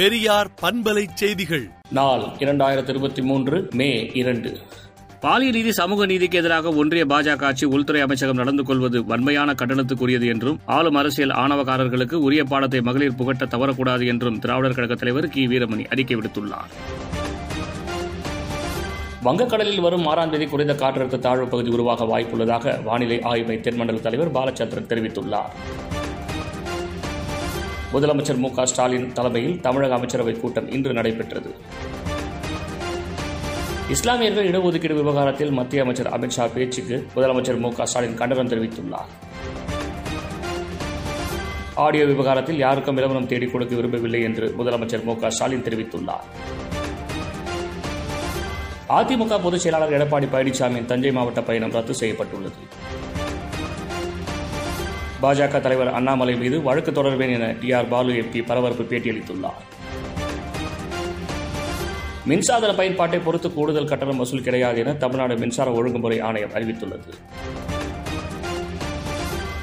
பெரியார் பண்பலை செய்திகள். நாள் இரண்டாயிரத்தி இருபத்தி மூன்று மே இரண்டு. பாலியல் நீதி சமூக நீதிக்கு எதிராக ஒன்றிய பாஜக ஆட்சி உள்துறை அமைச்சகம் நடந்து கொள்வது வன்மையான கண்டனத்துக்குரியது என்றும் ஆளும் அரசியல் ஆணவக்காரர்களுக்கு உரிய பாடத்தை மகளிர் புகட்ட தவறக்கூடாது என்றும் திராவிடர் கழக தலைவர் கி. வீரமணி அறிக்கை விடுத்துள்ளார். வங்கக்கடலில் வரும் ஆறாம் தேதி குறைந்த காற்றழுத்த தாழ்வு பகுதி உருவாக வாய்ப்புள்ளதாக வானிலை ஆய்வு தென்மண்டல தலைவர் பாலச்சந்திரன் தெரிவித்துள்ளார். முதலமைச்சர் மு ஸ்டாலின் தலைமையில் தமிழக அமைச்சரவை கூட்டம் இன்று நடைபெற்றது. இஸ்லாமியர்கள் இடஒதுக்கீடு விவகாரத்தில் மத்திய அமைச்சர் அமித்ஷா பேச்சுக்கு முதலமைச்சர் மு ஸ்டாலின் கண்டனம் தெரிவித்துள்ளார். ஆடியோ விவகாரத்தில் யாருக்கும் விளம்பரம் தேடிக் கொடுக்க விரும்பவில்லை என்று முதலமைச்சர் மு ஸ்டாலின் தெரிவித்துள்ளார். அதிமுக பொதுச் செயலாளர் எடப்பாடி பழனிசாமியின் தஞ்சை மாவட்ட பயணம் ரத்து செய்யப்பட்டுள்ளது. பாஜக தலைவர் அண்ணாமலை மீது வழக்கு தொடர்வேன் என டி ஆர் பாலு எம்பி பரபரப்பு பேட்டியளித்துள்ளார். மின்சாதன பயன்பாட்டை பொறுத்து கூடுதல் கட்டணம் வசூல் கிடையாது என தமிழ்நாடு மின்சார ஒழுங்குமுறை ஆணையம் அறிவித்துள்ளது.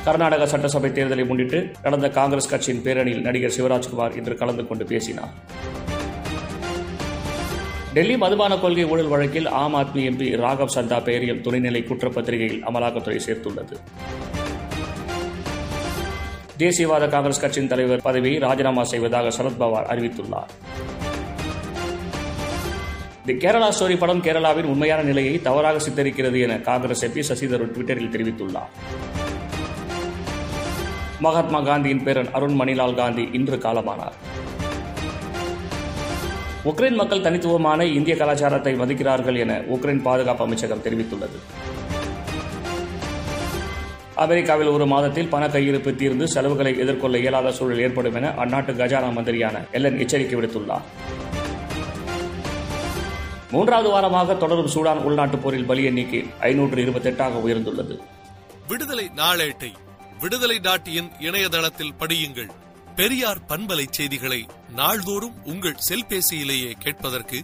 கர்நாடக சட்டசபை தேர்தலை முன்னிட்டு நடந்த காங்கிரஸ் கட்சியின் பேரணியில் நடிகர் சிவராஜ்குமார் இன்று கலந்து கொண்டு பேசினார். டெல்லி மதுபான கொள்கை ஊழல் வழக்கில் ஆம் ஆத்மி எம்பி ராகவ் சந்தா பெயரையும் துணைநிலை குற்றப்பத்திரிகையில் அமலாக்கத்துறை சேர்த்துள்ளது. தேசியவாத காங்கிரஸ் கட்சியின் தலைவர் பதவியை ராஜினாமா செய்வதாக சரத்பவார் அறிவித்துள்ளார். தி கேரளா ஸ்டோரி படம் கேரளாவின் உண்மையான நிலையை தவறாக சித்தரிக்கிறது என காங்கிரஸ் எம்பி சசிதரூர் ட்விட்டரில் தெரிவித்துள்ளார். மகாத்மா காந்தியின் பேரன் அருண் மணிலால் காந்தி இன்று காலமானார். உக்ரைன் மக்கள் தனித்துவமான இந்திய கலாச்சாரத்தை மதிக்கிறார்கள் என உக்ரைன் பாதுகாப்பு அமைச்சகம் தெரிவித்துள்ளது. அமெரிக்காவில் ஒரு மாதத்தில் பண கையிருப்பு தீர்ந்து செலவுகளை எதிர்கொள்ள இயலாத சூழல் ஏற்படும் என அந்நாட்டு கஜானா மந்திரியான எல்லன் எச்சரிக்கை விடுத்துள்ளார். மூன்றாவது வாரமாக தொடரும் சூடான் உள்நாட்டுப் போரில் பலி எண்ணிக்கை ஐநூற்று இருபத்தெட்டாக உயர்ந்துள்ளது. விடுதலை நாளேட்டை விடுதலை நாட்டியின் இணையதளத்தில் படியுங்கள். பெரியார் பண்பலை செய்திகளை நாள்தோறும் உங்கள் செல்பேசியிலேயே கேட்பதற்கு